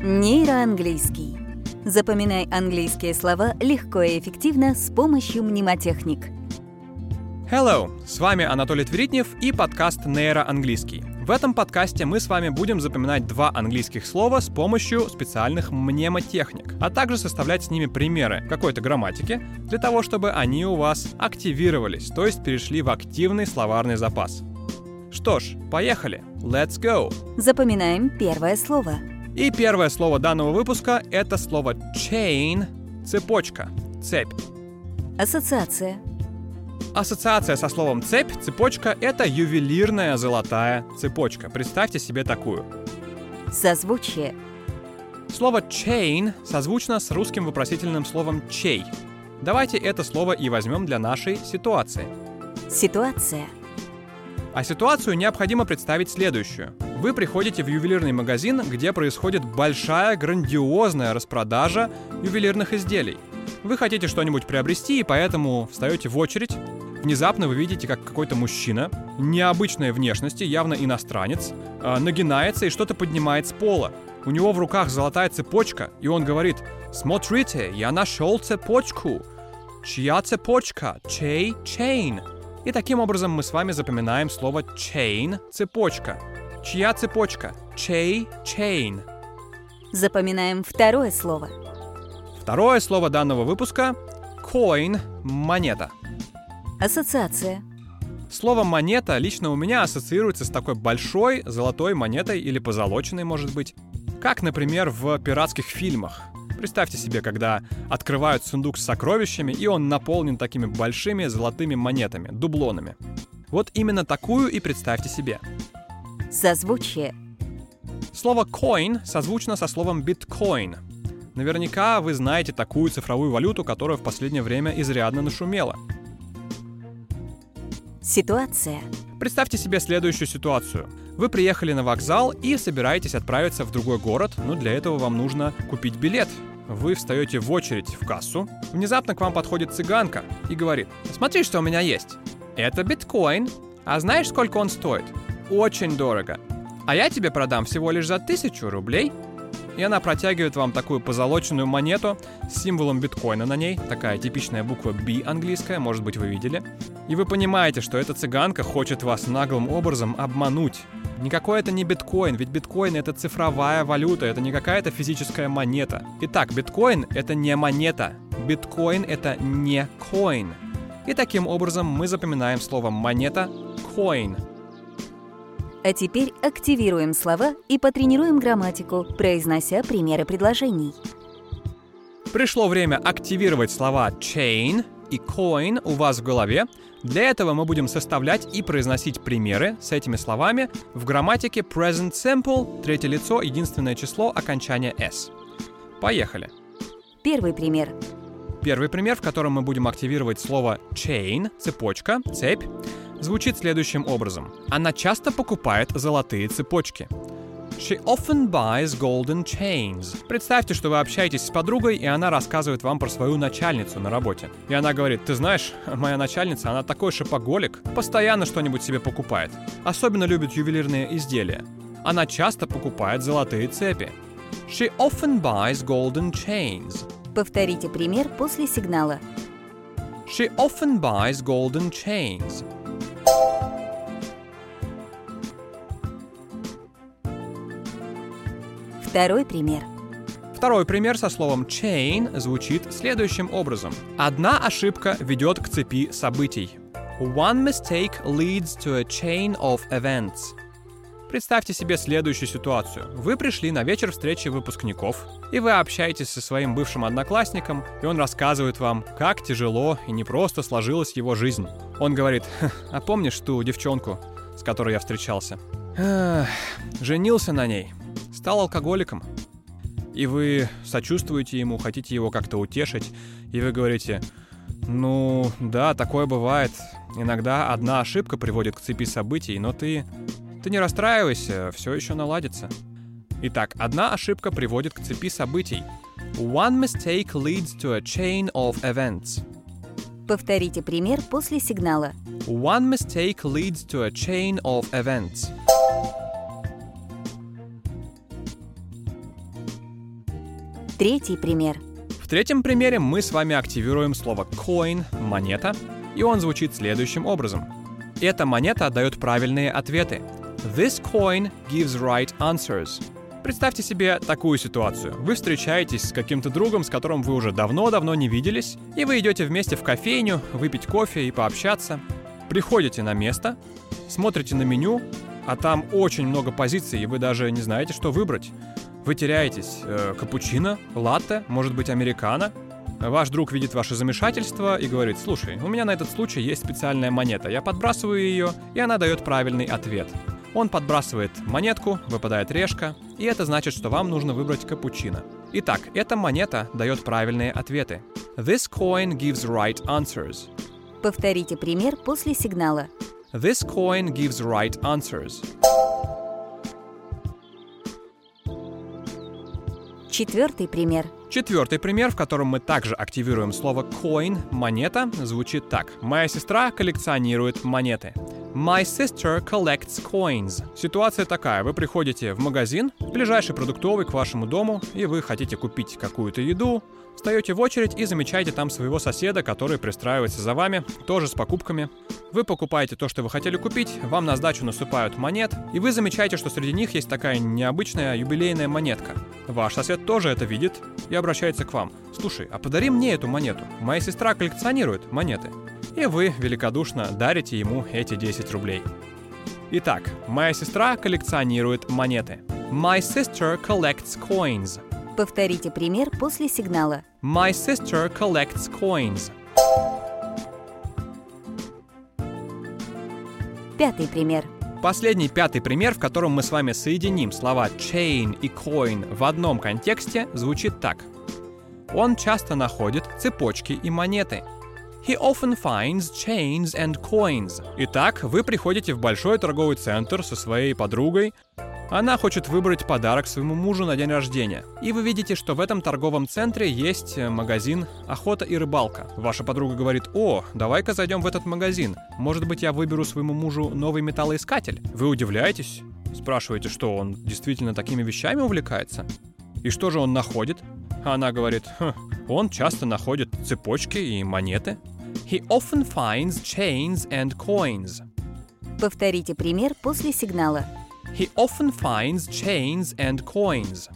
Нейроанглийский. Запоминай английские слова легко и эффективно с помощью мнемотехник. Hello! С вами Анатолий Тверитнев и подкаст «Нейроанглийский». В этом подкасте мы с вами будем запоминать два английских слова с помощью специальных мнемотехник, а также составлять с ними примеры какой-то грамматики для того, чтобы они у вас активировались, то есть перешли в активный словарный запас. Что ж, поехали! Let's go! Запоминаем первое слово. И первое слово данного выпуска — это слово chain — цепочка, цепь. Ассоциация. Ассоциация со словом цепь, цепочка — это ювелирная золотая цепочка. Представьте себе такую. Созвучие. Слово chain созвучно с русским вопросительным словом чей. Давайте это слово и возьмем для нашей ситуации. Ситуация. А ситуацию необходимо представить следующую. Вы приходите в ювелирный магазин, где происходит большая, грандиозная распродажа ювелирных изделий. Вы хотите что-нибудь приобрести, и поэтому встаете в очередь. Внезапно вы видите, как какой-то мужчина, необычной внешности, явно иностранец, э, нагинается и что-то поднимает с пола. У него в руках золотая цепочка, и он говорит «Смотрите, я нашел цепочку!» Чья цепочка? Чей? Chain. И таким образом мы с вами запоминаем слово chain – цепочка. Чья цепочка? Чей? Chain. Запоминаем второе слово. Второе слово данного выпуска – coin – монета. Ассоциация. Слово «монета» лично у меня ассоциируется с такой большой золотой монетой или позолоченной, может быть. Как, например, в пиратских фильмах. Представьте себе, когда открывают сундук с сокровищами, и он наполнен такими большими золотыми монетами, дублонами. Вот именно такую и представьте себе. Созвучие. Слово coin созвучно со словом bitcoin. Наверняка вы знаете такую цифровую валюту, которая в последнее время изрядно нашумела. Ситуация. Представьте себе следующую ситуацию. Вы приехали на вокзал и собираетесь отправиться в другой город, но для этого вам нужно купить билет. Вы встаете в очередь в кассу. Внезапно к вам подходит цыганка и говорит, смотри, что у меня есть. Это биткоин. А знаешь, сколько он стоит? Очень дорого. А я тебе продам всего лишь за тысячу рублей. И она протягивает вам такую позолоченную монету с символом биткоина на ней, такая типичная буква B английская, может быть, вы видели. И вы понимаете, что эта цыганка хочет вас наглым образом обмануть. Никакой это не биткоин, ведь биткоин это цифровая валюта, это не какая-то физическая монета. Итак, биткоин это не монета, биткоин это не coin. И таким образом мы запоминаем слово монета coin. А теперь активируем слова и потренируем грамматику, произнося примеры предложений. Пришло время активировать слова chain и coin у вас в голове. Для этого мы будем составлять и произносить примеры с этими словами в грамматике present simple, третье лицо, единственное число, окончание s. Поехали. Первый пример. Первый пример, в котором мы будем активировать слово chain, цепочка, цепь, звучит следующим образом. Она часто покупает золотые цепочки. She often buys golden chains. Представьте, что вы общаетесь с подругой, и она рассказывает вам про свою начальницу на работе. И она говорит, ты знаешь, моя начальница, она такой шопоголик, постоянно что-нибудь себе покупает. Особенно любит ювелирные изделия. Она часто покупает золотые цепи. She often buys golden chains. Повторите пример после сигнала. She often buys golden chains. Второй пример. Второй пример со словом chain звучит следующим образом. Одна ошибка ведет к цепи событий. One mistake leads to a chain of events. Представьте себе следующую ситуацию. Вы пришли на вечер встречи выпускников, и вы общаетесь со своим бывшим одноклассником, и он рассказывает вам, как тяжело и непросто сложилась его жизнь. Он говорит, а помнишь ту девчонку, с которой я встречался? Женился на ней, стал алкоголиком. И вы сочувствуете ему, хотите его как-то утешить, и вы говорите, ну да, такое бывает. Иногда одна ошибка приводит к цепи событий, но ты... Ты не расстраивайся, все еще наладится. Итак, одна ошибка приводит к цепи событий. One mistake leads to a chain of events. Повторите пример после сигнала. One mistake leads to a chain of events. Третий пример. В третьем примере мы с вами активируем слово coin – монета, и он звучит следующим образом. Эта монета дает правильные ответы. This coin gives right answers. Представьте себе такую ситуацию. Вы встречаетесь с каким-то другом, с которым вы уже давно-давно не виделись, и вы идете вместе в кофейню, выпить кофе и пообщаться. Приходите на место, смотрите на меню, а там очень много позиций, и вы даже не знаете, что выбрать. Вы теряетесь. Э, капучино, латте, может быть, американо. Ваш друг видит ваше замешательство и говорит, слушай, у меня на этот случай есть специальная монета. Я подбрасываю ее, и она дает правильный ответ. Он подбрасывает монетку, выпадает решка, и это значит, что вам нужно выбрать капучино. Итак, эта монета дает правильные ответы. This coin gives right answers. Повторите пример после сигнала. This coin gives right answers. Четвертый пример. Четвертый пример, в котором мы также активируем слово coin, монета, звучит так. Моя сестра коллекционирует монеты. My sister collects coins. Ситуация такая. Вы приходите в магазин, ближайший продуктовый к вашему дому, и вы хотите купить какую-то еду, Встаете в очередь и замечаете там своего соседа, который пристраивается за вами, тоже с покупками. Вы покупаете то, что вы хотели купить, вам на сдачу насыпают монет, и вы замечаете, что среди них есть такая необычная юбилейная монетка. Ваш сосед тоже это видит и обращается к вам. «Слушай, а подари мне эту монету. Моя сестра коллекционирует монеты». И вы великодушно дарите ему эти 10 рублей. Итак, моя сестра коллекционирует монеты. My sister collects coins. Повторите пример после сигнала. My sister collects coins. Пятый пример. Последний пятый пример, в котором мы с вами соединим слова chain и coin в одном контексте, звучит так. Он часто находит цепочки и монеты. He often finds chains and coins. Итак, вы приходите в большой торговый центр со своей подругой, она хочет выбрать подарок своему мужу на день рождения. И вы видите, что в этом торговом центре есть э, магазин «Охота и рыбалка». Ваша подруга говорит, о, давай-ка зайдем в этот магазин. Может быть, я выберу своему мужу новый металлоискатель? Вы удивляетесь? Спрашиваете, что он действительно такими вещами увлекается? И что же он находит? Она говорит, хм, он часто находит цепочки и монеты. He often finds chains and coins. Повторите пример после сигнала. He often finds chains and coins.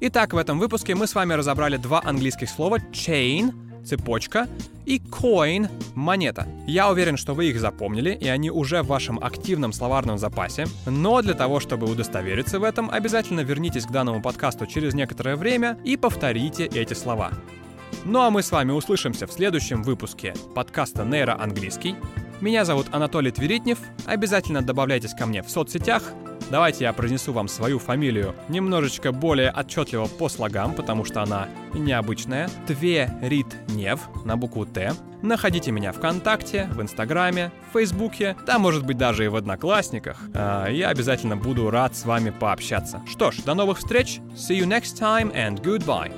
Итак, в этом выпуске мы с вами разобрали два английских слова chain – цепочка и coin – монета. Я уверен, что вы их запомнили, и они уже в вашем активном словарном запасе. Но для того, чтобы удостовериться в этом, обязательно вернитесь к данному подкасту через некоторое время и повторите эти слова. Ну а мы с вами услышимся в следующем выпуске подкаста «Нейроанглийский». Меня зовут Анатолий Тверитнев. Обязательно добавляйтесь ко мне в соцсетях. Давайте я произнесу вам свою фамилию немножечко более отчетливо по слогам, потому что она необычная. Тверитнев на букву Т. Находите меня ВКонтакте, в Инстаграме, в Фейсбуке, да, может быть, даже и в Одноклассниках. А, я обязательно буду рад с вами пообщаться. Что ж, до новых встреч. See you next time and goodbye.